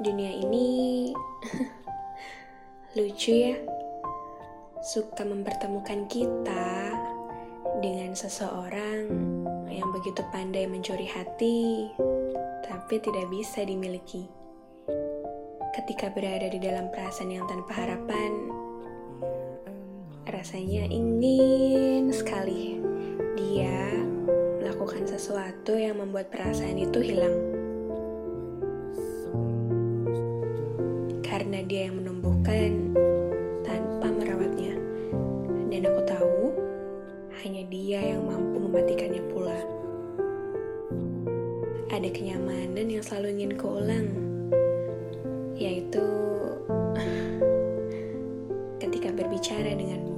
Dunia ini lucu ya, suka mempertemukan kita dengan seseorang yang begitu pandai mencuri hati, tapi tidak bisa dimiliki. Ketika berada di dalam perasaan yang tanpa harapan, rasanya ingin sekali dia melakukan sesuatu yang membuat perasaan itu hilang. karena dia yang menumbuhkan tanpa merawatnya. Dan aku tahu hanya dia yang mampu mematikannya pula. Ada kenyamanan yang selalu ingin keulang, yaitu ketika berbicara dengan